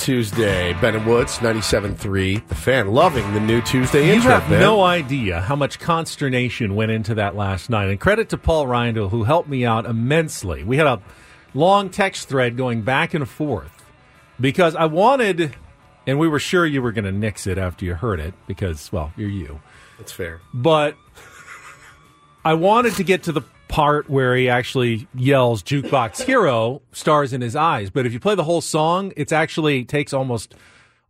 Tuesday. Ben and Woods, 97.3. The fan loving the new Tuesday You intro, have man. no idea how much consternation went into that last night. And credit to Paul Reindl, who helped me out immensely. We had a long text thread going back and forth because I wanted, and we were sure you were going to nix it after you heard it because, well, you're you. That's fair. But I wanted to get to the part where he actually yells "Jukebox Hero" stars in his eyes. But if you play the whole song, it's actually takes almost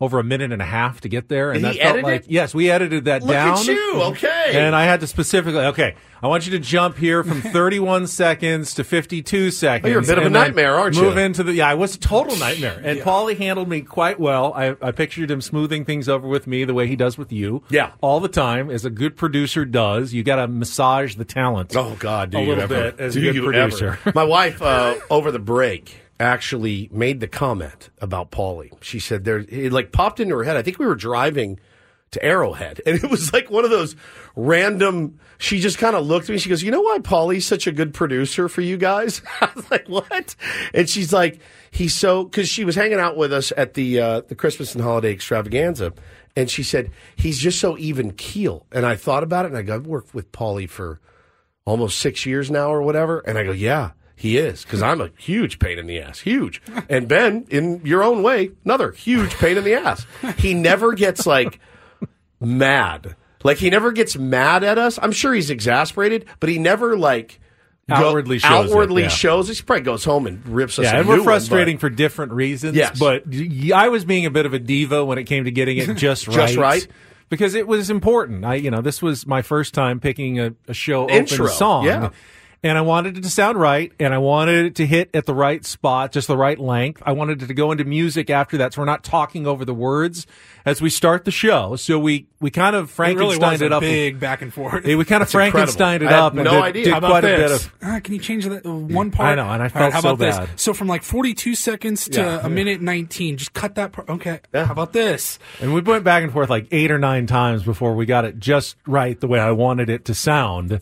over a minute and a half to get there. And Did that he felt like it? yes, we edited that Look down. at you. Okay. And I had to specifically okay. I want you to jump here from 31 seconds to 52 seconds. Oh, you're a bit of a nightmare, aren't you? Move into the yeah. I was a total nightmare. And Paulie handled me quite well. I, I pictured him smoothing things over with me the way he does with you. Yeah. all the time, as a good producer does. You got to massage the talent. Oh God, do a you little ever? bit as do a good you producer. ever? My wife uh, over the break actually made the comment about Paulie. She said there it like popped into her head. I think we were driving to Arrowhead, and it was like one of those random. She just kind of looked at me. She goes, "You know why Paulie's such a good producer for you guys?" I was like, "What?" And she's like, "He's so because she was hanging out with us at the uh, the Christmas and holiday extravaganza." And she said, he's just so even keel. And I thought about it and I go, I've worked with Paulie for almost six years now or whatever. And I go, yeah, he is. Cause I'm a huge pain in the ass. Huge. And Ben, in your own way, another huge pain in the ass. He never gets like mad. Like he never gets mad at us. I'm sure he's exasperated, but he never like go- Outwardly shows it, outwardly yeah. shows. He probably goes home and rips us. Yeah, and we're one, frustrating but- for different reasons. Yes. but I was being a bit of a diva when it came to getting it just right. Just right. because it was important. I, you know, this was my first time picking a, a show open Intro, song. yeah. And I wanted it to sound right, and I wanted it to hit at the right spot, just the right length. I wanted it to go into music after that, so we're not talking over the words as we start the show. So we we kind of Frankenstein It really Frankensteined it a up. big back and forth. we kind of That's incredible. It up and no did, idea. did How about quite a bit this? of. Ah, can you change that uh, one part? I know, and I All felt how so about this? bad. So from like 42 seconds to Yeah. a minute 19, just cut that part. Okay. Yeah. How about this? And we went back and forth like eight or nine times before we got it just right the way I wanted it to sound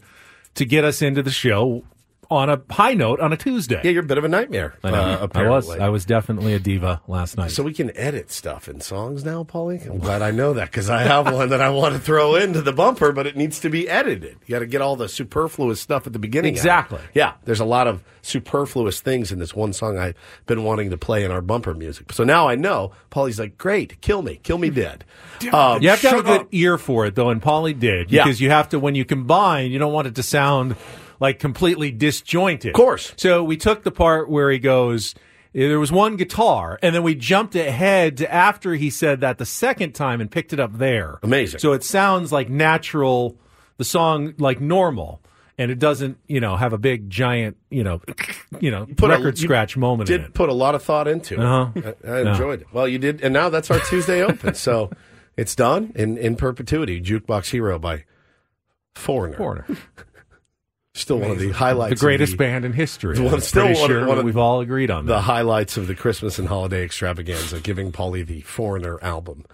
to get us into the show on a high note on a Tuesday. Yeah, you're a bit of a nightmare. I, know. uh, I was. I was definitely a diva last night. So we can edit stuff in songs now, Paulie. I'm glad I know that because I have one that I want to throw into the bumper, but it needs to be edited. You got to get all the superfluous stuff at the beginning. out. Exactly. Yeah, there's a lot of superfluous things in this one song I've been wanting to play in our bumper music. So now I know. Paulie's like, "Great, kill me, kill me dead." Um, you have to have a good up. ear for it, though, and Paulie did Yeah. because you have to when you combine, you don't want it to sound like completely disjointed. Of course. So we took the part where he goes. There was one guitar, and then we jumped ahead to after he said that the second time and picked it up there. Amazing. So it sounds like natural, the song like normal, and it doesn't, you know, have a big giant, you know, you know, put a- record you scratch moment in did put a lot of thought into it. Uh-huh. I, I enjoyed it. Well, you did, and now that's our Tuesday open. So it's done in in perpetuity. Jukebox Hero by Foreigner. Corner. Still one of the highlights. The greatest of the, band in history. One- I'm still pretty one of- sure one of we've all agreed on the that. highlights of the Christmas and holiday extravaganza, giving Paulie the Foreigner album.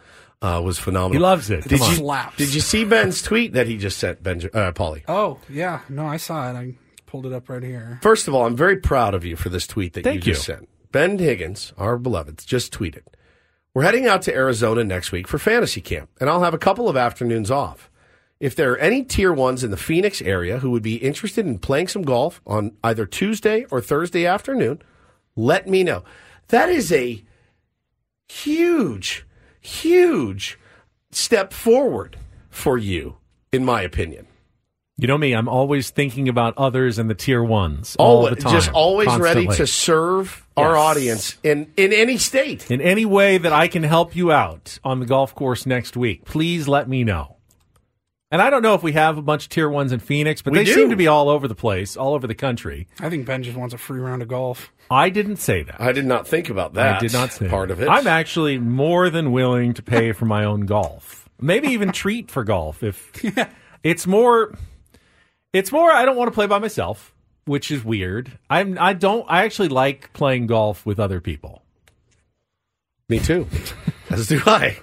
Uh, was phenomenal. He loves it. Did Come you, on. Slaps. did you see Ben's tweet that he just sent, Ben, uh, Paulie? Oh, yeah. No, I saw it. I pulled it up right here. First of all, I'm very proud of you for this tweet that Thank you just you. sent. Ben Higgins, our beloved, just tweeted. We're heading out to Arizona next week for fantasy camp, and I'll have a couple of afternoons off. If there are any tier ones in the Phoenix area who would be interested in playing some golf on either Tuesday or Thursday afternoon, let me know. That is a huge, huge step forward for you, in my opinion. You know me, I'm always thinking about others and the tier ones all Always, the time. just always ready to serve our Yes. audience in, in any state. In any way that I can help you out on the golf course next week, please let me know. And I don't know if we have a bunch of tier ones in Phoenix, but We they do. seem to be all over the place, all over the country. I think Ben just wants a free round of golf. I didn't say that. I did not think about that. I did not say part that. of it. I'm actually more than willing to pay for my own golf. Maybe even treat for golf if it's more it's more I don't want to play by myself, which is weird. I'm I don't I actually like playing golf with other people. Me too. As do I.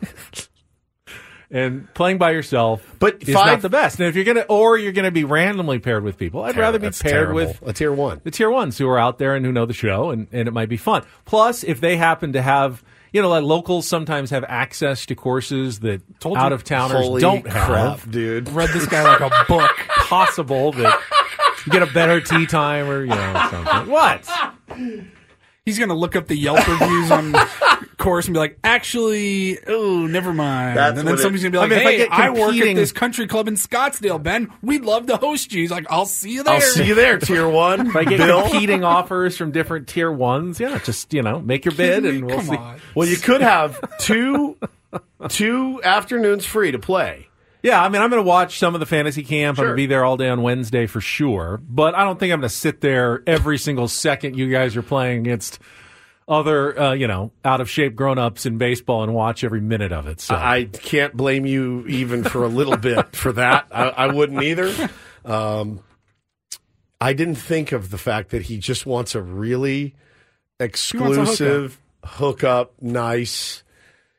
And playing by yourself But is five- not the best. And if you're gonna or you're gonna be randomly paired with people, I'd rather be paired terrible. with a tier one. the tier ones who are out there and who know the show and, and it might be fun. Plus, if they happen to have you know, like locals sometimes have access to courses that Told out of towners don't crap, have. dude. Read this guy like a book. Possible that you get a better tee time or you know something. What? He's going to look up the Yelp reviews on course and be like, actually, oh, never mind. That's and then what it- somebody's going to be I like, mean, if I hey, I, work at this country club in Scottsdale, Ben. We'd love to host you. He's like, I'll see you there. I'll see you there, tier one. If I get Bill. competing offers from different tier ones, yeah, just you know, make your bid and we'll Come see. on. Well, you could have two two afternoons free to play. Yeah, I mean, I'm going to watch some of the fantasy camp. I'm going to be there all day on Wednesday for sure. But I don't think I'm going to sit there every single second you guys are playing against other, uh, you know, out of shape grown ups in baseball and watch every minute of it. So I can't blame you even for a little bit for that. I, I wouldn't either. Um, I didn't think of the fact that he just wants a really exclusive hookup, nice.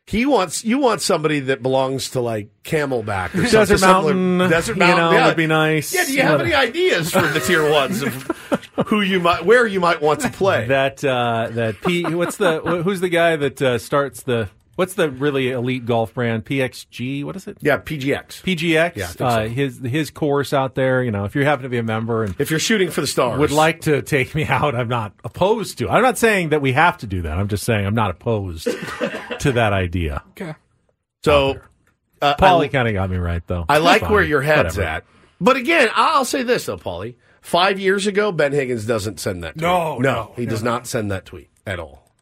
He wants you want somebody that belongs to like Camelback or Desert Mountain, Desert you Mountain know, yeah. would be nice. Yeah, do you have any ideas for the tier ones of who you might where you might want to play? that uh, that P. What's the who's the guy that uh, starts the what's the really elite golf brand PXG? What is it? yeah, PGX. PGX. Yeah, I think uh. His his course out there. You know, if you happen to be a member and If you're shooting for the stars, would like to take me out, I'm not opposed to. I'm not saying that we have to do that. I'm just saying I'm not opposed to that idea. Okay. so. Uh, Paulie I- kind of got me right though. I like Fine. where your head's Whatever. at. But again, I'll say this though, Paulie. Five years ago, Ben Higgins doesn't send that tweet. No, no, no, he no, does no. not send that tweet at all.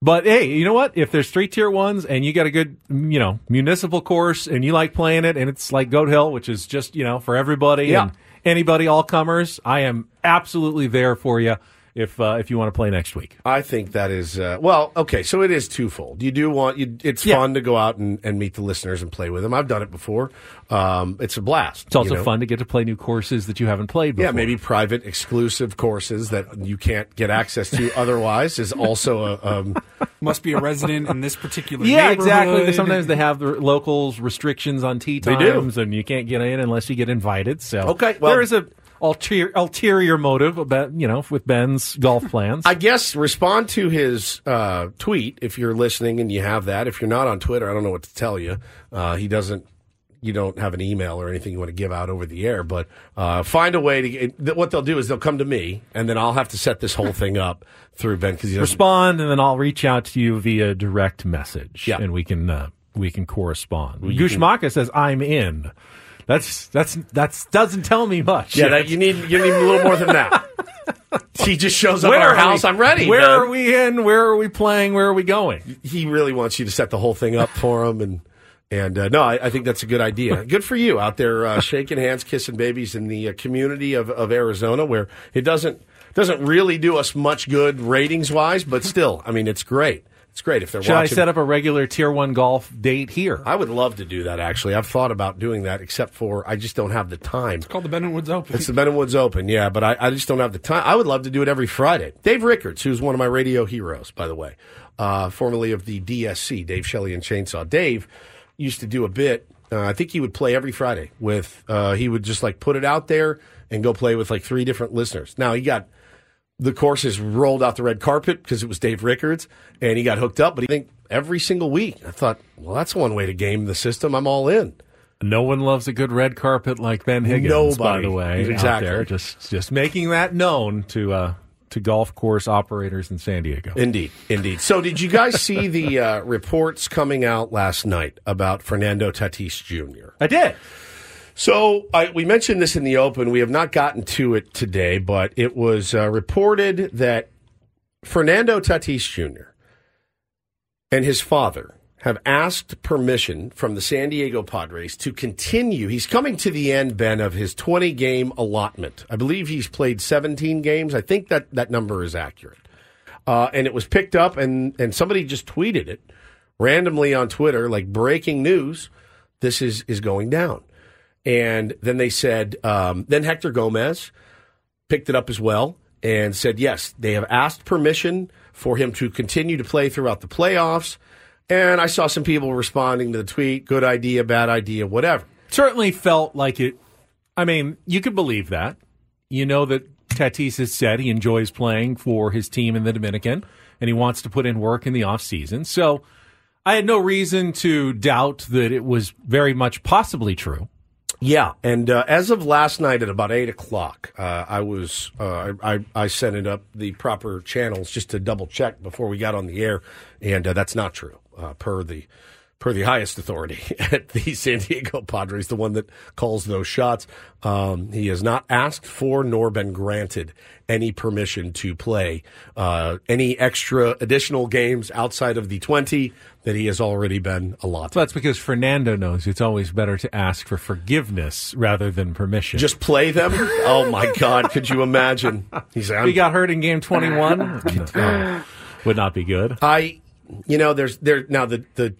But hey, you know what? If there's three tier ones and you got a good, you know, municipal course and you like playing it and it's like Goat Hill, which is just, you know, for everybody Yeah. and anybody, all comers, I am absolutely there for you if uh, if you want to play next week. I think that is uh, well, okay. So it is twofold. You do want you. It's Yeah. fun to go out and, and meet the listeners and play with them. I've done it before. Um, it's a blast. It's also you know? fun to get to play new courses that you haven't played before. Yeah, maybe private, exclusive courses that you can't get access to otherwise is also a. Um, Must be a resident in this particular Yeah, exactly. Sometimes they have the locals restrictions on tee They do. times, and you can't get in unless you get invited. So Okay, well- there is a ulterior, ulterior motive about you know with Ben's golf plans. I guess respond to his uh, tweet if you're listening and you have that. If you're not on Twitter, I don't know what to tell you. Uh, he doesn't. You don't have an email or anything you want to give out over the air, but uh, find a way to. Get, what they'll do is they'll come to me, and then I'll have to set this whole thing up through Ben because respond, and then I'll reach out to you via direct message, Yeah. and we can uh, we can correspond. Gushmaka says I'm in. That's that's that's doesn't tell me much. Yeah, that, you need you need a little more than that. he just shows up Where at our house. we- I'm ready. Where man. are we in? Where are we playing? Where are we going? he really wants you to set the whole thing up for him and and uh, no I, I think that's a good idea good for you out there uh, shaking hands kissing babies in the uh, community of, of arizona where it doesn't doesn't really do us much good ratings wise but still i mean it's great it's great if they're Should I set up a regular tier one golf date here? i would love to do that actually i've thought about doing that except for i just don't have the time It's called the Ben Woods Open. it's the Ben and Woods Open, yeah, but I, I just don't have the time. I would love to do it every Friday. Dave Rickards, who's one of my radio heroes, by the way, uh, formerly of the DSC, Dave Shelley and Chainsaw. Dave used to do a bit. Uh, I think he would play every Friday with. Uh, he would just like put it out there and go play with like three different listeners. Now he got the courses rolled out the red carpet because it was Dave Rickards, and he got hooked up. But I think every single week. I thought, well, that's one way to game the system. I'm all in. No one loves a good red carpet like Ben Higgins. Nobody, By the way, out Exactly. there. Just just making that known to uh, to golf course operators in San Diego. Indeed, indeed. So, did you guys see the uh, reports coming out last night about Fernando Tatis Jr.? I did. So, I, we mentioned this in the open. We have not gotten to it today, but it was uh, reported that Fernando Tatis Jr. and his father have asked permission from the San Diego Padres to continue. He's coming to the end, Ben, of his 20 game allotment. I believe he's played 17 games. I think that that number is accurate. Uh, and it was picked up, and, and somebody just tweeted it randomly on Twitter, like breaking news. This is, is going down. And then they said, um, then Hector Gomez picked it up as well and said, yes, they have asked permission for him to continue to play throughout the playoffs. And I saw some people responding to the tweet, good idea, bad idea, whatever. Certainly felt like it. I mean, you could believe that. You know that Tatis has said he enjoys playing for his team in the Dominican, and he wants to put in work in the off season. So I had no reason to doubt that it was very much possibly true. Yeah, and uh, as of last night at about eight o'clock, uh, I was uh, I, I sent it up the proper channels just to double check before we got on the air, and uh, that's not true uh, per the per the highest authority at the San Diego Padres, the one that calls those shots. Um, he has not asked for nor been granted any permission to play uh, any extra additional games outside of the twenty that he has already been allotted. So that's because Fernando knows it's always better to ask for forgiveness rather than permission. just play them. Oh my God! Could you imagine? He's he got hurt in game 21. No, would not be good. I, you know, there's there now the the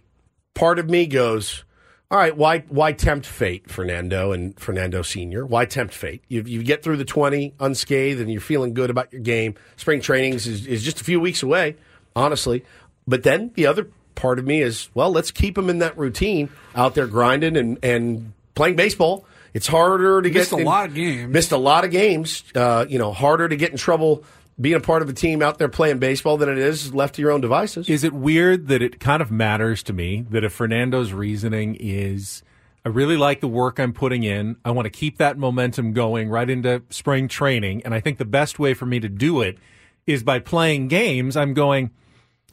part of me goes, all right, why why tempt fate, Fernando and Fernando Senior? Why tempt fate? You you get through the twenty unscathed and you're feeling good about your game. Spring trainings is, is just a few weeks away, honestly. But then the other part of me is, well, let's keep him in that routine out there grinding and and playing baseball. It's harder to Missed get a in- lot of games. Missed a lot of games. Uh, you know, harder to get in trouble being a part of a team out there playing baseball than it is left to your own devices. Is it weird that it kind of matters to me that if Fernando's reasoning is I really like the work I'm putting in, I want to keep that momentum going right into spring training, and I think the best way for me to do it is by playing games. I'm going,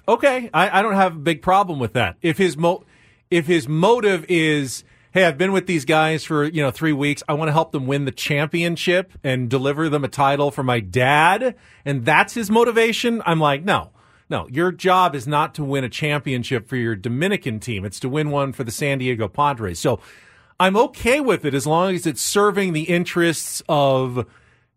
okay, I, I don't have a big problem with that. If his mo if his motive is hey, I've been with these guys for, you know, three weeks. I want to help them win the championship and deliver them a title for my dad. And that's his motivation. I'm like, no, no, your job is not to win a championship for your Dominican team. It's to win one for the San Diego Padres. So I'm okay with it as long as it's serving the interests of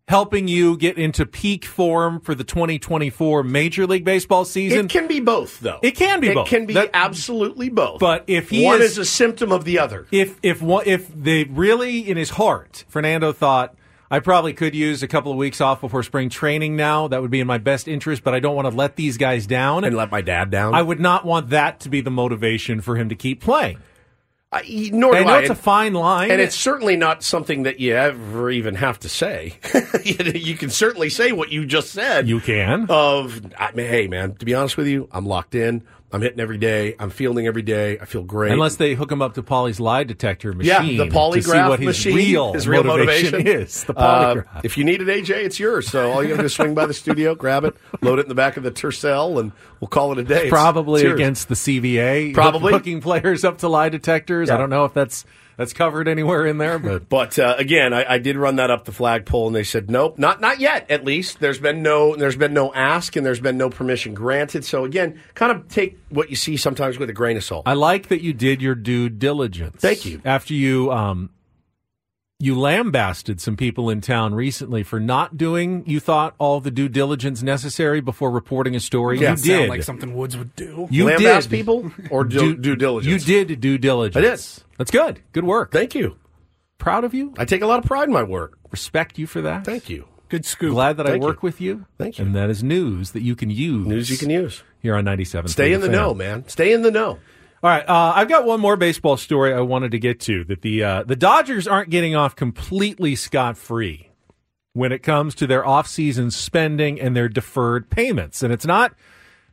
helping you get into peak form for the 2024 Major League Baseball season. It can be both, though. It can be it both. It can be That- absolutely both. But if he one is- is a symptom of the other, if if one, if they really in his heart, Fernando thought I probably could use a couple of weeks off before spring training. Now that would be in my best interest, but I don't want to let these guys down and let my dad down. I would not want that to be the motivation for him to keep playing. I, nor I know it's a fine line, and it's certainly not something that you ever even have to say. you can certainly say what you just said. you can. of I mean, hey man, to be honest with you, I'm locked in. I'm hitting every day. I'm fielding every day. I feel great. Unless they hook him up to Pauly's lie detector machine. yeah, the to polygraph see what his machine, real, his real motivation, motivation is. The Uh, polygraph. if you need it, AJ, it's yours. So all you got to do is swing by the studio, grab it, load it in the back of the Tercel, and we'll call it a day. It's- probably it's against the CBA, Probably. hooking players up to lie detectors. I don't know if that's that's covered anywhere in there, but But uh, again, I, I did run that up the flagpole, and they said nope, not not yet. At least there's been no there's been no ask, and there's been no permission granted. So again, kind of take what you see sometimes with a grain of salt. I like that you did your due diligence. Thank you. After you um you lambasted some people in town recently for not doing you thought all the due diligence necessary before reporting a story. Yeah. you Sound did. like something Woods would do. you Lambast did people or due, due diligence. You did due diligence. I did. That's good. Good work. Thank you. Proud of you. I take a lot of pride in my work. Respect you for that. Thank you. Good scoop. Glad that I Thank you. work with you. Thank you. And that is news that you can use. News you can use. here on 97. Stay in the know, man. Stay in the know. All right, uh, I've got one more baseball story I wanted to get to. That the uh, the Dodgers aren't getting off completely scot free when it comes to their offseason spending and their deferred payments, and it's not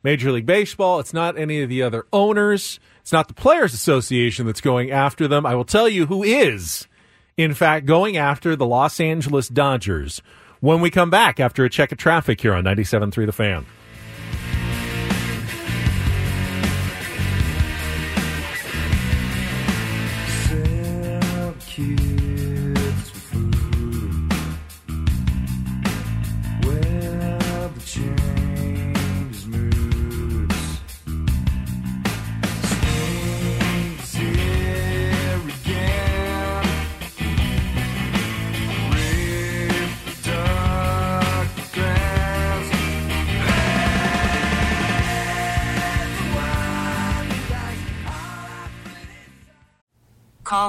Major League Baseball, it's not any of the other owners, it's not the Players Association that's going after them. I will tell you who is, in fact, going after the Los Angeles Dodgers. When we come back after a check of traffic here on 97.3 The Fan.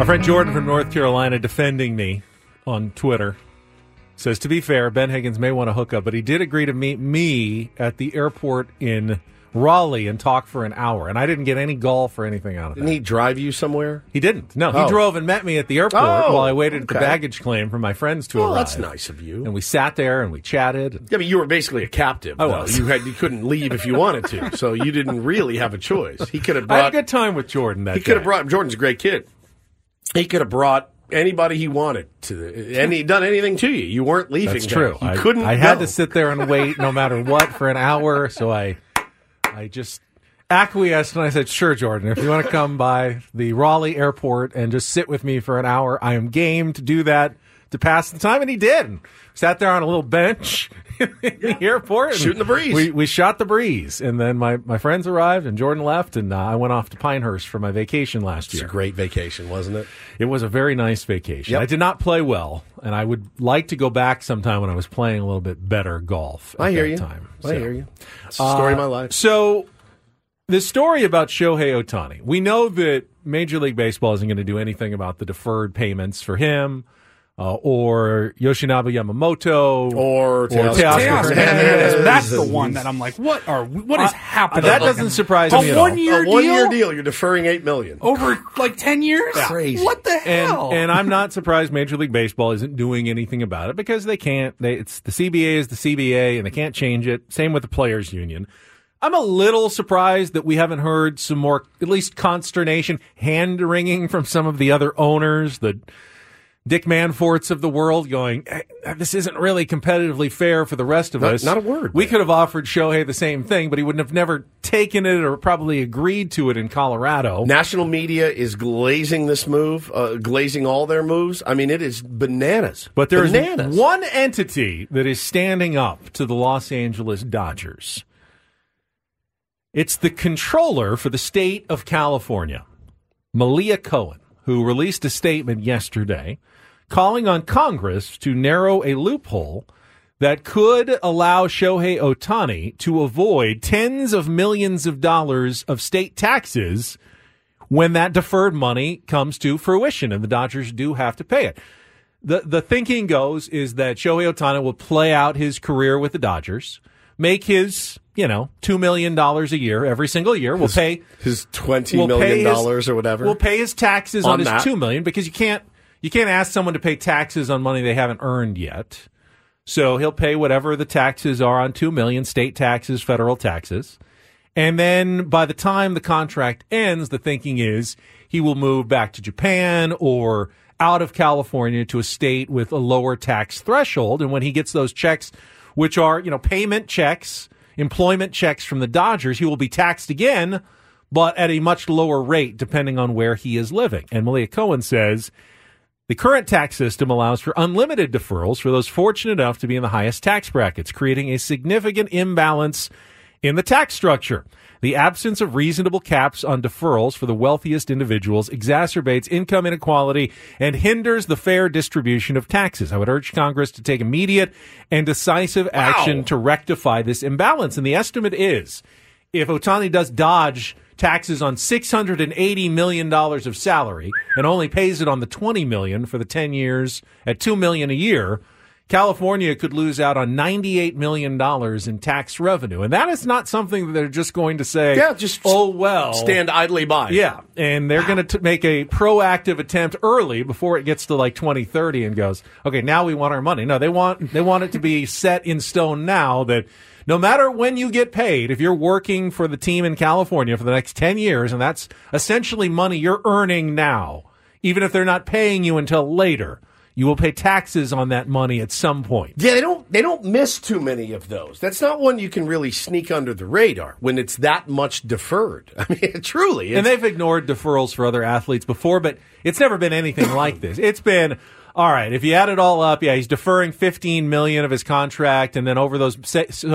Our friend Jordan from North Carolina defending me on Twitter says, to be fair, Ben Higgins may want to hook up, but he did agree to meet me at the airport in Raleigh and talk for an hour. And I didn't get any golf or anything out of it. Didn't that. he drive you somewhere? He didn't. No, he Oh. drove and met me at the airport Oh, while I waited at the baggage claim for my friends to Oh, arrive. that's nice of you. And we sat there and we chatted. Yeah, but you were basically a captive. I though. was. You had you couldn't leave if you wanted to, so you didn't really have a choice. He could have I had a brought. good time with Jordan that He could have brought. Jordan's a great kid. He could have brought anybody he wanted to, and he done anything to you. You weren't leaving. That's true. You I, couldn't. I had to sit there and wait no matter what for an hour. So I, I just acquiesced and I said, "Sure, Jordan, if you want to come by the Raleigh airport and just sit with me for an hour, I am game to do that to pass the time." And he did. Sat there on a little bench in the airport, Shooting the breeze. We we shot the breeze, and then my my friends arrived and Jordan left, and uh, I went off to Pinehurst for my vacation last year. It's a great vacation, wasn't it? It was a very nice vacation. Yep. I did not play well, and I would like to go back sometime when I was playing a little bit better golf. I hear you. Time. I So- hear you. It's the story of my life. So, the story about Shohei Ohtani. We know that Major League Baseball isn't going to do anything about the deferred payments for him. Uh, or Yoshinobu Yamamoto, Or Teoscar Teoscar Hernandez. Hernandez. That's the one that I'm like, what are what is happening? that doesn't surprise a me at all. one year a one year deal deal. You're deferring eight million. over like ten years. Crazy. What the and hell? and I'm not surprised Major League Baseball isn't doing anything about it because they can't. They, it's the CBA is the CBA and they can't change it. Same with the players' union. I'm a little surprised that we haven't heard some more, at least consternation, hand wringing from some of the other owners, the Dick Monforts of the world, going, "Eh, "This isn't really competitively fair for the rest of Not- us." not a word, We man. could have offered Shohei the same thing, but he wouldn't have never taken it or probably agreed to it in Colorado. National media is glazing this move, uh, glazing all their moves. I mean, it is bananas. But there is bananas. one entity that is standing up to the Los Angeles Dodgers. It's the controller for the state of California, Malia Cohen, who released a statement yesterday calling on Congress to narrow a loophole that could allow Shohei Ohtani to avoid tens of millions of dollars of state taxes when that deferred money comes to fruition and the Dodgers do have to pay it. The the thinking goes is that Shohei Ohtani will play out his career with the Dodgers, make his, you know, 2 million dollars a year every single year. We'll pay his twenty we'll million his- dollars or whatever. We'll pay his taxes on, On his that. 2 million because you can't you can't ask someone to pay taxes on money they haven't earned yet. So he'll pay whatever the taxes are on 2 million state taxes, federal taxes. And then by the time the contract ends, the thinking is he will move back to Japan or out of California to a state with a lower tax threshold. And when he gets those checks, which are, you know, payment checks, employment checks from the Dodgers, he will be taxed again, but at a much lower rate depending on where he is living. And Malia Cohen says the current tax system allows for unlimited deferrals for those fortunate enough to be in the highest tax brackets, creating a significant imbalance in the tax structure. The absence of reasonable caps on deferrals for the wealthiest individuals exacerbates income inequality and hinders the fair distribution of taxes. I would urge Congress to take immediate and decisive action to rectify this imbalance. And the estimate is if Ohtani does dodge taxes on $680 million of salary and only pays it on the 20 million for the 10 years at 2 million a year, California could lose out on $98 million in tax revenue. And that is not something that they're just going to say, Yeah, just oh, well. stand idly by. Yeah, and they're going to make a proactive attempt early before it gets to like 2030 and goes, okay, now we want our money. No, they want they want it to be set in stone now that no matter when you get paid, if you're working for the team in California for the next 10 years, and that's essentially money you're earning now, even if they're not paying you until later, you will pay taxes on that money at some point. Yeah, they don't they don't miss too many of those. That's not one you can really sneak under the radar when it's that much deferred. I mean, truly. Is and they've ignored deferrals for other athletes before, but it's never been anything like this. It's been all right. If you add it all up, yeah, he's deferring 15 million of his contract, and then over those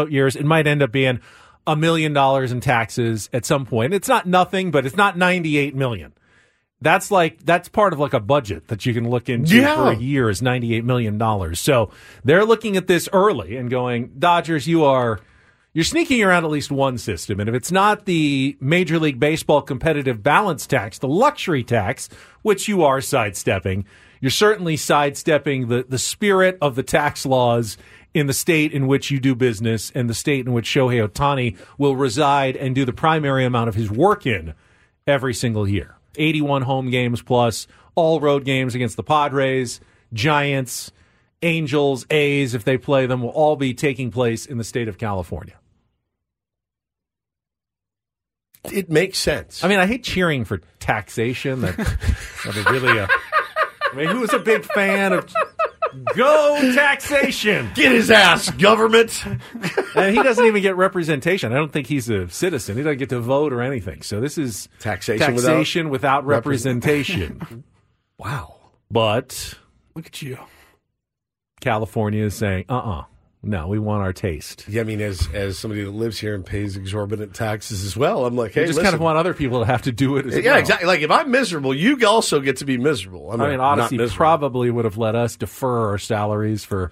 years, it might end up being a million dollars in taxes at some point. It's not nothing, but it's not 98 million. That's like that's part of like a budget that you can look into Yeah. for a year is 98 million dollars. So they're looking at this early and going, Dodgers, you are you're sneaking around at least one system. And if it's not the Major League Baseball competitive balance tax, the luxury tax, which you are sidestepping, you're certainly sidestepping the, the spirit of the tax laws in the state in which you do business and the state in which Shohei Ohtani will reside and do the primary amount of his work in every single year. 81 home games plus all road games against the Padres, Giants, Angels, A's, if they play them, will all be taking place in the state of California. It makes sense. I mean, I hate cheering for taxation. That, that really a. I mean, who was a big fan of go taxation? Get his ass, government. And he doesn't even get representation. I don't think he's a citizen. He doesn't get to vote or anything. So this is Taxation without- taxation without, representation. Wow. but Look at you. California is saying, uh uh No, we want our taste. Yeah, I mean, as as somebody that lives here and pays exorbitant taxes as well, I'm like, hey, just listen. kind of want other people to have to do it as yeah, well. exactly. Like if I'm miserable, you also get to be miserable. I'm I mean, Odyssey probably would have let us defer our salaries for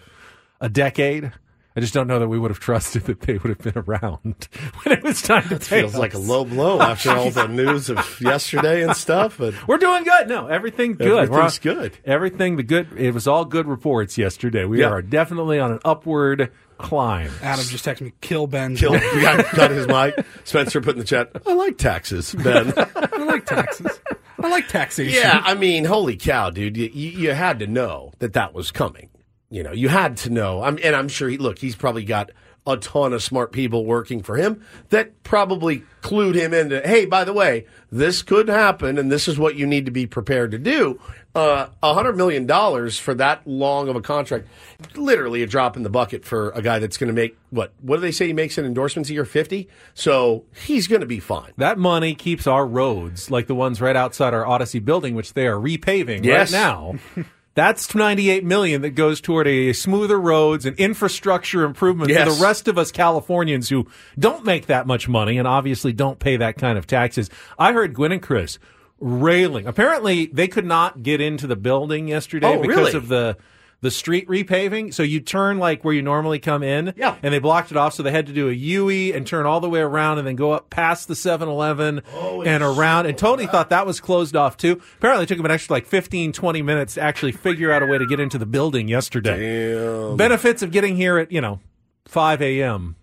a decade. I just don't know that we would have trusted that they would have been around when it was time to pay feels like a low blow after all the news of yesterday and stuff. But We're doing good. No, everything good. We're Everything's on- good. Everything the good. It was all good reports yesterday. We Yeah. are definitely on an upward climb. Adam just texted me, kill Ben. kill, we got cut his mic. Spencer put in the chat. I like taxes, Ben. I like taxes. I like taxation. yeah, I mean, holy cow, dude! You, you, you had to know that that was coming. You know, you had to know. I'm, and I'm sure he look. He's probably got a ton of smart people working for him that probably clued him into. Hey, by the way, this could happen, and this is what you need to be prepared to do. Uh, A hundred million dollars for that long of a contract, literally a drop in the bucket for a guy that's going to make what? What do they say he makes in endorsements a year? Fifty. So he's going to be fine. That money keeps our roads, like the ones right outside our Odyssey building, which they are repaving Yes. right now. That's 98 million that goes toward a smoother roads and infrastructure improvement for the rest of us Californians who don't make that much money and obviously don't pay that kind of taxes. I heard Gwen and Chris railing. Apparently, they could not get into the building yesterday Oh, because really? of the the street repaving. So you turn like where you normally come in, Yeah. and they blocked it off. So they had to do a U-E and turn all the way around and then go up past the 7-Eleven and around. And Tony thought that was closed off too. Apparently, it took him an extra like 15, 20 minutes to actually figure out a way to get into the building yesterday. Damn. Benefits of getting here at you know 5 a.m.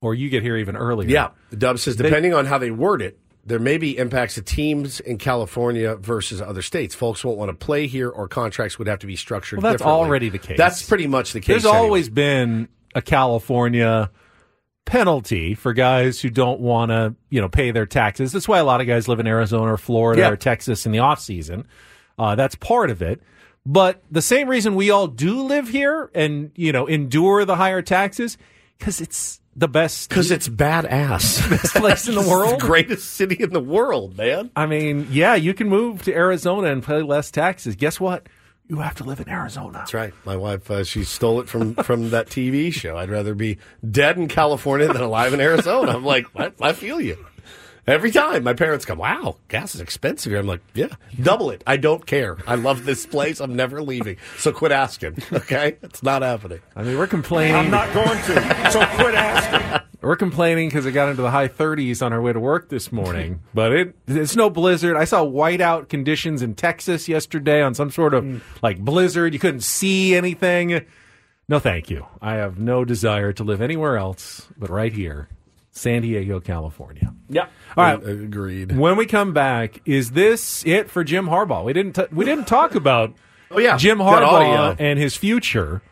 or you get here even earlier. Yeah, the Dub says depending on how they word it, there may be impacts to teams in California versus other states. Folks won't want to play here, or contracts would have to be structured. Well, that's already the case. That's pretty much the case. There's anyway. always been a California penalty for guys who don't want to, you know, pay their taxes. That's why a lot of guys live in Arizona or Florida Yeah. or Texas in the off season. Uh, that's part of it. But the same reason we all do live here and, you know, endure the higher taxes because it's the best because it's badass. best place in the world. the greatest city in the world, man. I mean, yeah, you can move to Arizona and pay less taxes. Guess what? You have to live in Arizona. That's right. My wife, uh, she stole it from from that TV show. I'd rather be dead in California than alive in Arizona. I'm like, I, I feel you. Every time my parents come, wow, gas is expensive here. I'm like, yeah, double it. I don't care. I love this place. I'm never leaving. So quit asking. Okay, it's not happening. I mean, we're complaining. I'm not going to. So quit asking. We're complaining because it got into the high 30s on our way to work this morning, but it it's no blizzard. I saw whiteout conditions in Texas yesterday on some sort of mm. like blizzard. You couldn't see anything. No, thank you. I have no desire to live anywhere else but right here, San Diego, California. Yeah. All right. Agreed. When we come back, is this it for Jim Harbaugh? We didn't t- we didn't talk about Oh yeah, Jim Harbaugh and his future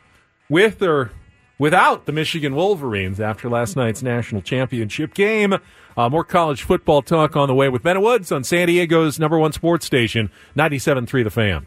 with or without the Michigan Wolverines after last night's national championship game. Uh, more college football talk on the way with Ben Woods on San Diego's number one sports station, 97.3 The Fan.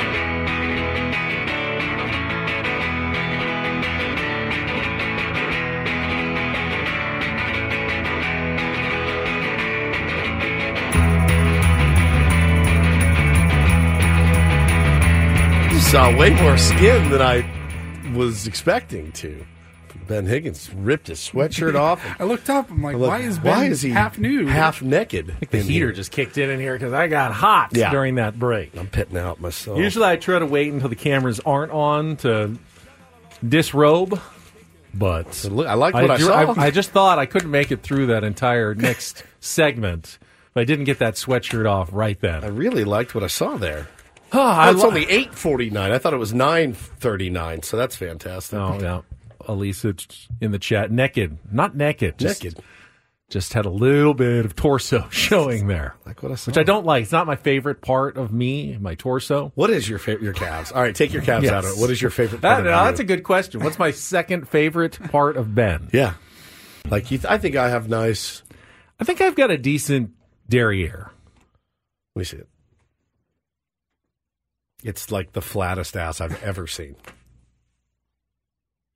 Saw uh, way more skin than I was expecting to. Ben Higgins ripped his sweatshirt off. I looked up. I'm like, I'm why is Ben why is he half nude? half naked? The heater here? just kicked in in here because I got hot Yeah. during that break. I'm pitting out myself. Usually I try to wait until the cameras aren't on to disrobe, but look, I like what I do- saw. I, just thought I couldn't make it through that entire next segment if I didn't get that sweatshirt off right then. I really liked what I saw there. Oh, I it's lo- only eight forty nine. I thought it was nine thirty nine. So that's fantastic. Oh yeah, Elisa in the chat, naked, not naked, just, Naked. Just had a little bit of torso showing there, Like what I saw. which I don't like. It's not my favorite part of me, my torso. What is your favorite? Your calves. All right, take your calves Yes. out of it. What is your favorite? That, part no, that's a good question. What's my second favorite part of Ben? Yeah, like you th- I think I have nice. I think I've got a decent derriere. Let me see it. It's like the flattest ass I've ever seen.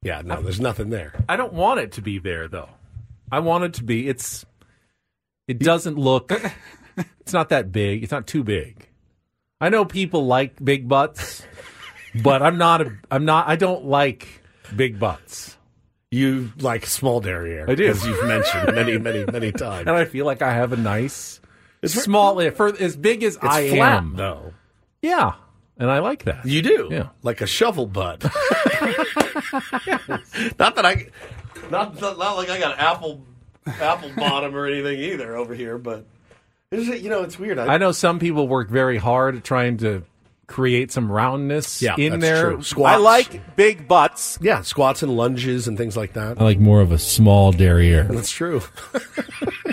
Yeah, no, there's nothing there. I don't want it to be there though. I want it to be. It's. It doesn't look. It's not that big. It's not too big. I know people like big butts, but I'm not. A, I'm not. I don't like big butts, You like small derriere. I do. as you've mentioned many, many, many times. and I feel like I have a nice, It's small. For as big as I flat, am, though. yeah, and I like that. You do, Yeah. like a shovel butt. not that I, not not like I got apple apple bottom or anything either over here, but is it? You know, it's weird. I know some people work very hard at trying to create some roundness Yeah, in that's there. true. Squats. I like big butts. yeah, squats and lunges and things like that. I like more of a small derriere. That's true.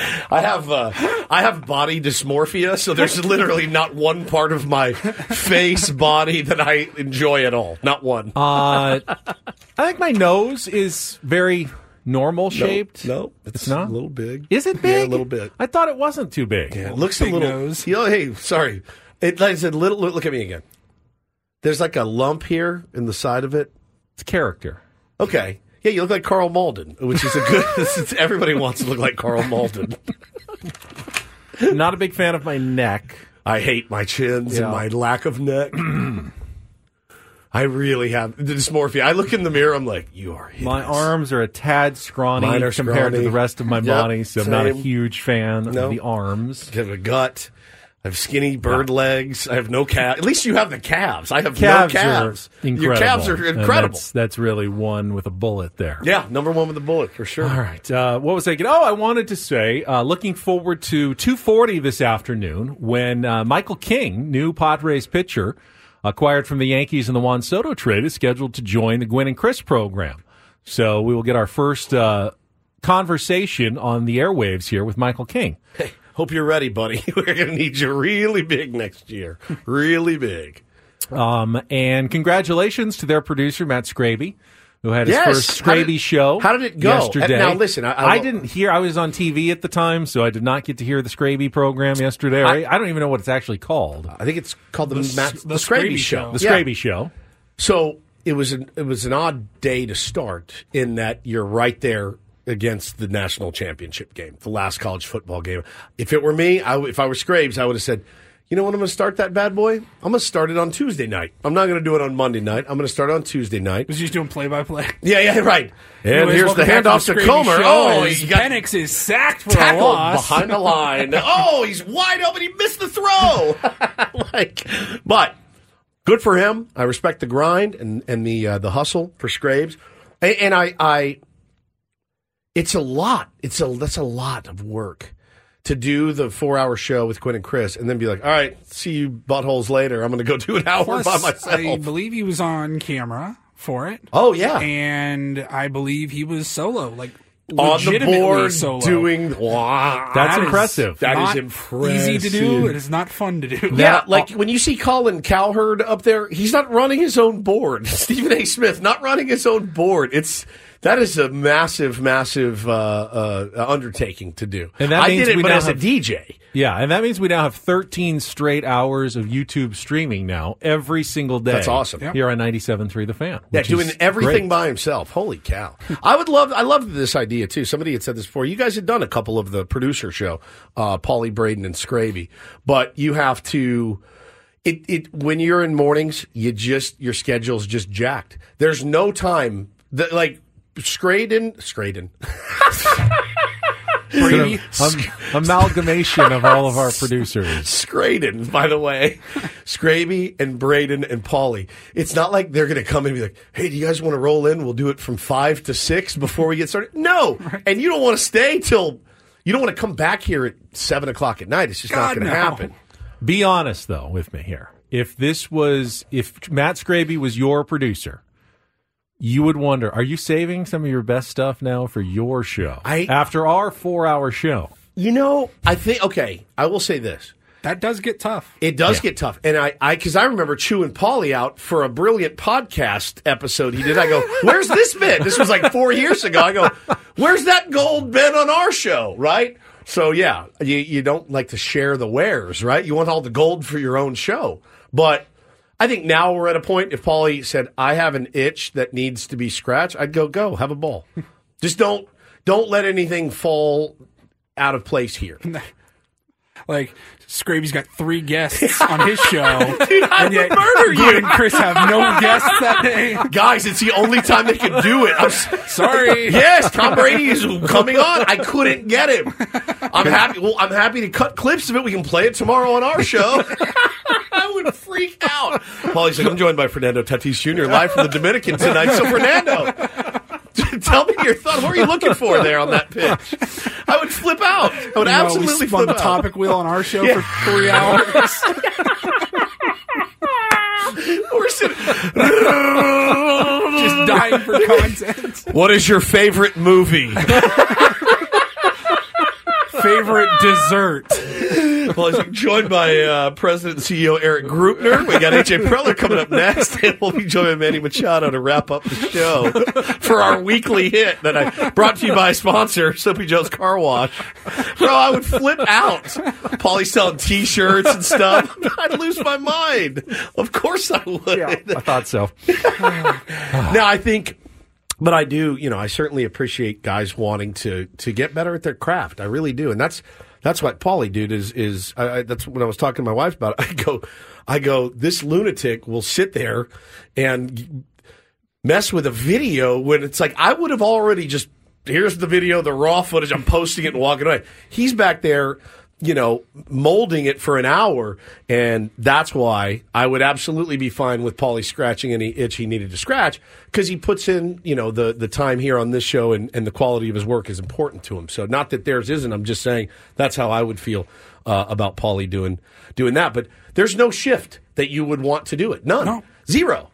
I have uh, I have body dysmorphia, so there's literally not one part of my face body that I enjoy at all. Not one. Uh, I think my nose is very normal shaped. No, it's, It's not? a little big. Is it Yeah, big? a little bit. I thought it wasn't too big. Yeah, it looks a little. nose. You know, hey, sorry. It like I said, little. Look at me again. There's like a lump here in the side of it. It's character. Okay. Yeah, you look like Karl Malden, which is a good. everybody wants to look like Karl Malden. Not a big fan of my neck. I hate my chins Yeah. and my lack of neck. I really have dysmorphia. I look in the mirror. I'm like, you are. Hideous. My arms are a tad scrawny compared to the rest of my Yep, body, so I'm not a huge fan No. of the arms. Have a gut. I have skinny bird legs. I have no calves. At least you have the calves. I have Calves, no calves. Your calves are incredible. That's, that's really one with a bullet there. Yeah, number one with the bullet for sure. All right. Uh, what was I going Oh, I wanted to say, uh, looking forward to 240 this afternoon when uh, Michael King, new Padres pitcher, acquired from the Yankees in the Juan Soto trade, is scheduled to join the Gwynn and Chris program. So we will get our first uh, conversation on the airwaves here with Michael King. Hey, hope you're ready, buddy. We're going to need you really big next year. Really big. Um, and congratulations to their producer, Matt Scraby. Who had his Yes. first How did- Scraby show? how did it go? Yesterday. Now, listen, I- I- didn't hear. I was on TV at the time, so I did not get to hear the Scraby program yesterday. I, I don't even know what it's actually called. I think it's called the, The- Matt, the the Scraby Scraby Show. Show. The Yeah. Scraby show. So it was an it was an odd day to start in that you're right there against the national championship game, the last college football game. If it were me, I, if I were Scrabes, I would have said, You know when I'm going to start that bad boy? I'm going to start it on Tuesday night. I'm not going to do it on Monday night. I'm going to start it on Tuesday night. Was he just doing play by play? Yeah, yeah, right. And Anyways, here's the handoff to, the Corum. Oh, he got Penix is sacked for a loss. behind the line. oh, he's wide open. He missed the throw. like, but good for him. I respect the grind and and the uh, the hustle for Scrabes, and, and I I. It's a lot. It's a that's a lot of work to do the four hour show with Gwynn and Chris, and then be like, all right, see you buttholes later. I'm going to go do an hour Plus, by myself. I believe he was on camera for it. Oh, yeah. and I believe he was solo, like on the legitimately board solo. doing wow. That's That is impressive. That is impressive. Easy to do. It is not fun to do. Yeah, like when you see Colin Cowherd up there, he's not running his own board. Stephen A. Smith not running his own board. It's that is a massive, massive uh, uh, undertaking to do. And that I means did it, we but now as a have- DJ. Yeah, and that means we now have 13 straight hours of YouTube streaming now every single day. That's awesome. Here on 97.3 The Fan. Yeah, doing everything great. by himself. Holy cow! I would love. I loved this idea too. Somebody had said this before. You guys had done a couple of the producer show, uh, Paulie Braden and Scraby, but you have to. It, it when you're in mornings, you just your schedule's just jacked. There's no time that like Scraden, Scraden. Sort of am- amalgamation of all of our producers. Scraden, by the way, Scraby and Braden and Paulie. It's not like they're going to come and be like, "Hey, do you guys want to roll in? We'll do it from five to six before we get started." No, and you don't want to stay till you don't want to come back here at seven o'clock at night. It's just not going to no. happen. Be honest, though, with me here. If this was, if Matt Scraby was your producer, you would wonder, are you saving some of your best stuff now for your show? I- After our four hour show. You know, I think okay. I will say this. That does get tough. It does get tough, and I, I, because I remember chewing Paulie out for a brilliant podcast episode he did. I go, "Where's this been?" This was like four years ago. I go, "Where's that gold been on our show?" Right? So yeah, you you don't like to share the wares, right? You want all the gold for your own show, but I think now we're at a point. If Paulie said, "I have an itch that needs to be scratched," I'd go, "Go, have a ball." Just don't don't let anything fall out of place here. Like Scraby's got three guests on his show, Dude, I and yet murder you. and Chris have no guests that day. Guys, it's the only time they could do it. I'm Sorry. Yes, Tom Brady is coming on. I couldn't get him. I'm happy. Well, I'm happy to cut clips of it. We can play it tomorrow on our show. I would freak out. Paulie's like, I'm joined by Fernando Tatis Jr. live from the Dominican tonight. So, Fernando, tell me your thought. What are you looking for there on that pitch? I would flip out. I would You know, absolutely we spun flip the out. topic wheel on our show Yeah. for three hours. We're sitting. Just dying for content. What is your favorite movie? Favorite dessert. Well, he's joined by uh, President and CEO Erik Greupner. We got AJ Preller coming up next, and we'll be joined by Manny Machado to wrap up the show for our weekly hit that I brought to you by sponsor, Soapy Joe's Car Wash. Bro, I would flip out. Paulie's selling T-shirts and stuff. I'd lose my mind. Of course I would. I thought so. now I think but I do, you know, I certainly appreciate guys wanting to to get better at their craft. I really do, and that's that's what Paulie dude is is. I, I, that's when I was talking to my wife about. It. I go, I go. This lunatic will sit there and mess with a video when it's like I would have already just here's the video, the raw footage. I'm posting it and walking away. He's back there. You know, molding it for an hour, and that's why I would absolutely be fine with Paulie scratching any itch he needed to scratch because he puts in, you know, the the time here on this show, and, and the quality of his work is important to him. So, not that theirs isn't. I'm just saying that's how I would feel uh, about Paulie doing doing that. But there's no shift that you would want to do it. None. Zero.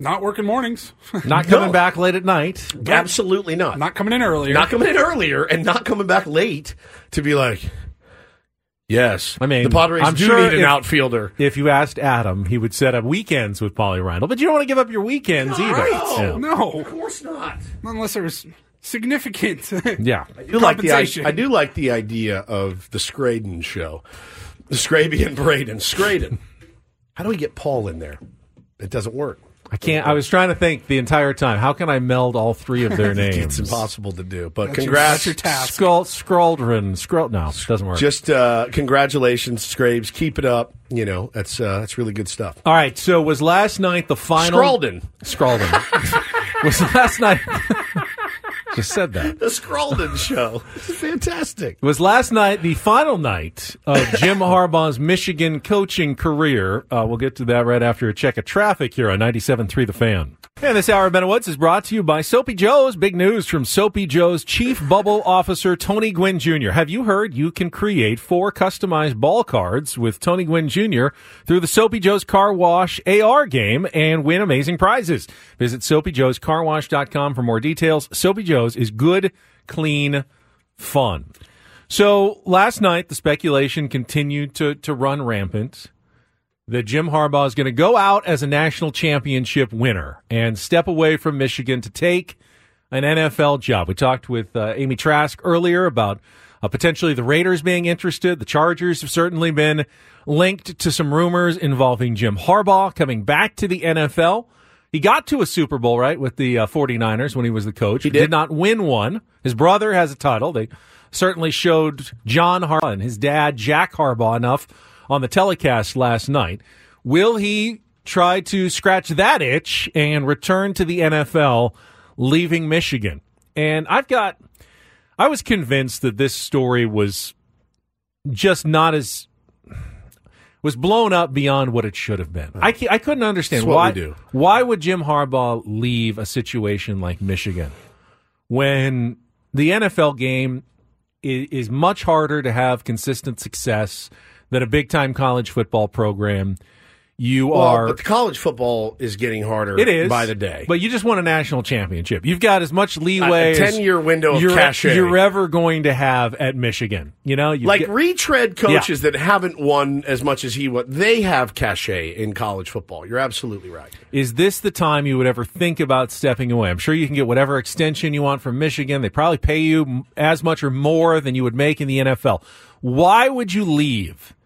Not working mornings. Not coming back late at night. Absolutely not. Not coming in earlier. Not coming in earlier and not coming back late to be like, yes. I mean, the Padres I'm do sure need an if- outfielder. If you asked Adam, he would set up weekends with Paulie Randall, but you don't want to give up your weekends either. Yeah. No, Of course not. unless there was significant. Yeah. I do like the I. I do like the idea of the Scraden show, the Scraby and Braden. Scraden. How do we get Paul in there? It doesn't work. I can't. I was trying to think the entire time. How can I meld all three of their names? It's impossible to do. But That's congrats. that's your task. Skull, Scroldren, Scroll. No, doesn't work. Just uh, congratulations, Scrabes. Keep it up. You know, that's uh, that's really good stuff. all right. So was last night the final? Scrolden. Scrolden. was last night? Just said that. The Scrolden show. This is fantastic. Was last night the final night of Jim Harbaugh's Michigan coaching career? Uh, we'll get to that right after a check of traffic here on 97.3 The Fan. And this hour of Ben Woods is brought to you by Soapy Joe's. Big news from Soapy Joe's Chief Bubble Officer Tony Gwynn Jr. Have you heard you can create four customized ball cards with Tony Gwynn Jr. through the Soapy Joe's Car Wash AR game and win amazing prizes? Visit SoapyJoe'sCarWash.com for more details. Soapy Joe's is good, clean, fun. So last night, the speculation continued to, to run rampant that Jim Harbaugh is going to go out as a national championship winner and step away from Michigan to take an NFL job. We talked with uh, Amy Trask earlier about uh, potentially the Raiders being interested. The Chargers have certainly been linked to some rumors involving Jim Harbaugh coming back to the NFL. He got to a Super Bowl, right, with the uh, 49ers when he was the coach. He did not win one. His brother has a title. They certainly showed John Harbaugh and his dad, Jack Harbaugh, enough on the telecast last night. Will he try to scratch that itch and return to the NFL, leaving Michigan? And I've got, I was convinced that this story was just not as was blown up beyond what it should have been. I, I couldn't understand what why why would Jim Harbaugh leave a situation like Michigan when the NFL game is, is much harder to have consistent success than a big time college football program. You Well, are but the college football is getting harder it is by the day. but you just won a national championship. You've got as much leeway, A- a as 10-year window of you're, cachet. you're ever going to have at Michigan. You know, like get- retread coaches that haven't won as much as he would, they have cachet in college football. You're absolutely right. Is this the time you would ever think about stepping away? I'm sure you can get whatever extension you want from Michigan. They probably pay you as much or more than you would make in the NFL. Why would you leave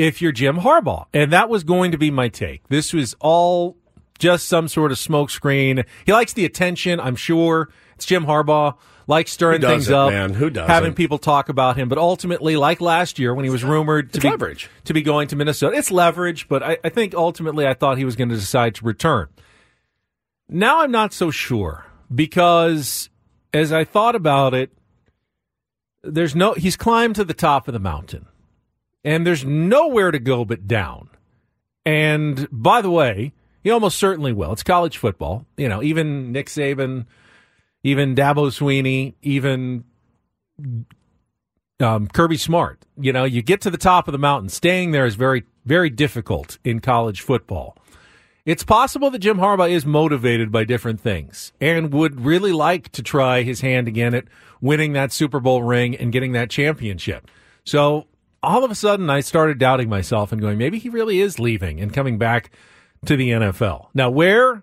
if you're Jim Harbaugh? And that was going to be my take. This was all just some sort of smokescreen. He likes the attention, I'm sure. It's Jim Harbaugh. Likes stirring things up, man? Who doesn't? having people talk about him. But ultimately, like last year when he was rumored to be leverage. to be going to Minnesota, it's leverage. But I, I think ultimately, I thought he was going to decide to return. Now I'm not so sure because as I thought about it, there's no he's climbed to the top of the mountain and there's nowhere to go but down. And by the way, he almost certainly will. It's college football. You know, even Nick Saban, even Dabo Swinney, even um, Kirby Smart. You know, you get to the top of the mountain. Staying there is very, very difficult in college football. It's possible that Jim Harbaugh is motivated by different things and would really like to try his hand again at winning that Super Bowl ring and getting that championship. So all of a sudden, I started doubting myself and going, maybe he really is leaving and coming back to the NFL. Now, where?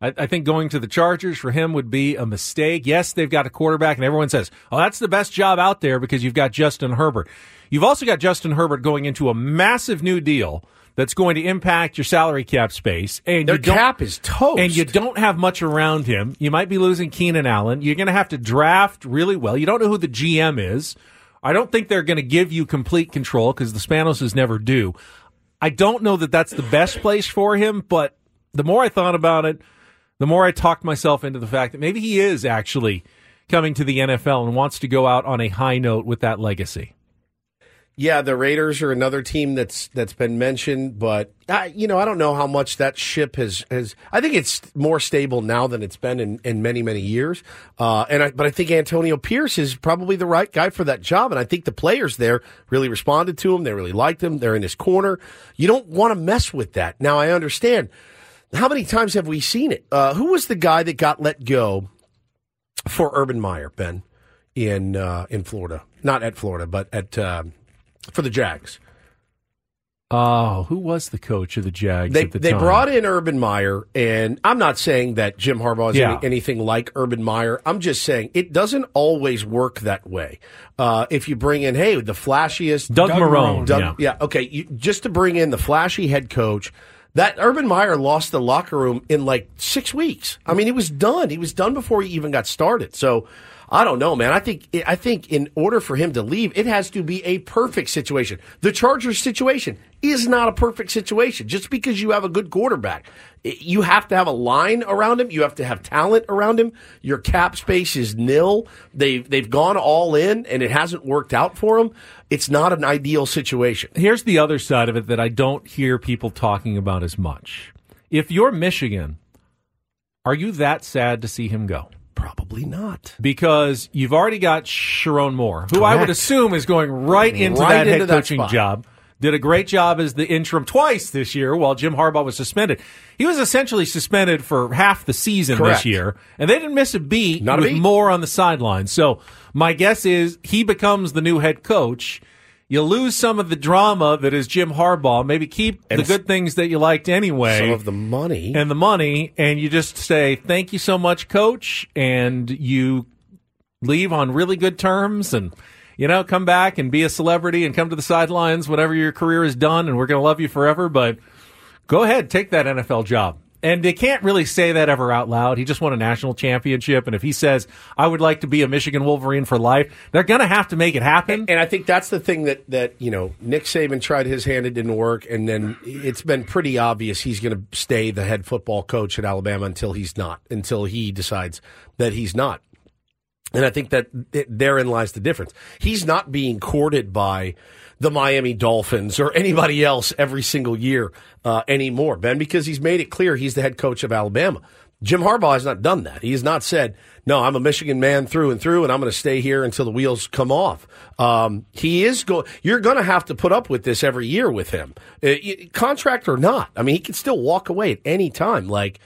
I, I think going to the Chargers for him would be a mistake. Yes, they've got a quarterback, and everyone says, oh, that's the best job out there because you've got Justin Herbert. You've also got Justin Herbert going into a massive new deal that's going to impact your salary cap space. And Their cap is toast. And you don't have much around him. You might be losing Keenan Allen. You're going to have to draft really well. You don't know who the GM is. I don't think they're going to give you complete control because the Spanos never do. I don't know that that's the best place for him, but the more I thought about it, the more I talked myself into the fact that maybe he is actually coming to the NFL and wants to go out on a high note with that legacy. Yeah, the Raiders are another team that's that's been mentioned, but I, you know I don't know how much that ship has has. I think it's more stable now than it's been in, in many many years. Uh, and I, but I think Antonio Pierce is probably the right guy for that job, and I think the players there really responded to him. They really liked him. They're in his corner. You don't want to mess with that. Now I understand. How many times have we seen it? Uh, who was the guy that got let go for Urban Meyer, Ben, in uh, in Florida? Not at Florida, but at. For the Jags. Oh, who was the coach of the Jags They at the they brought in Urban Meyer, and I'm not saying that Jim Harbaugh is Yeah. any, anything like Urban Meyer. I'm just saying it doesn't always work that way. Uh, if you bring in, hey, the flashiest Doug Doug Marrone, Doug- yeah. yeah, okay, you, just to bring in the flashy head coach That Urban Meyer lost the locker room in like six weeks. I mean, he was done. He was done before he even got started. So I don't know, man. I think I think in order for him to leave, it has to be a perfect situation. The Chargers situation is not a perfect situation. Just because you have a good quarterback, you have to have a line around him. You have to have talent around him. Your cap space is nil. They've they've gone all in, and it hasn't worked out for them. It's not an ideal situation. Here's the other side of it that I don't hear people talking about as much. If you're Michigan, are you that sad to see him go? Probably not. Because you've already got Sherrone Moore, who I would assume is going right into Right that head into that coaching spot. job. Did a great job as the interim twice this year while Jim Harbaugh was suspended. He was essentially suspended for half the season Correct. this year, and they didn't miss a beat Not a with beat. Moore on the sideline. So my guess is he becomes the new head coach. You lose some of the drama that is Jim Harbaugh. Maybe keep And the good things that you liked anyway Some of the money. and the money, and you just say thank you so much, coach, and you leave on really good terms, and you know come back and be a celebrity and come to the sidelines whenever your career is done, and we're going to love you forever. But go ahead, take that NFL job. And they can't really say that ever out loud. He just won a national championship, and if he says I would like to be a Michigan Wolverine for life, they're going to have to make it happen. And I think that's the thing that that you know Nick Saban tried his hand, it didn't work, and then it's been pretty obvious he's going to stay the head football coach at Alabama until he's not, until he decides that he's not. And I think that th- therein lies the difference. He's not being courted by the Miami Dolphins or anybody else every single year uh, anymore, Ben, because he's made it clear he's the head coach of Alabama. Jim Harbaugh has not done that. He has not said, "No, I'm a Michigan man through and through, and I'm going to stay here until the wheels come off." Um, he is going. You're going to have to put up with this every year with him, uh, contract or not. I mean, he can still walk away at any time. Like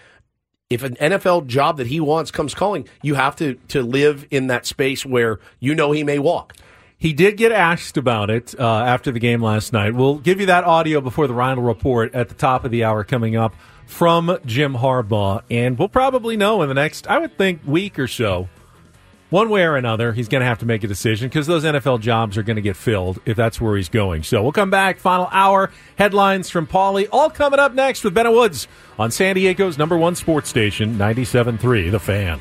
if an NFL job that he wants comes calling, you have to to live in that space where you know he may walk. He did get asked about it uh, after the game last night. We'll give you that audio before the Rhino report at the top of the hour coming up from Jim Harbaugh, and we'll probably know in the next, I would think, week or so. One way or another, he's going to have to make a decision because those NFL jobs are going to get filled if that's where he's going. So we'll come back, final hour, headlines from Paulie, all coming up next with Bennett Woods on San Diego's number one sports station, 97.3 The Fan.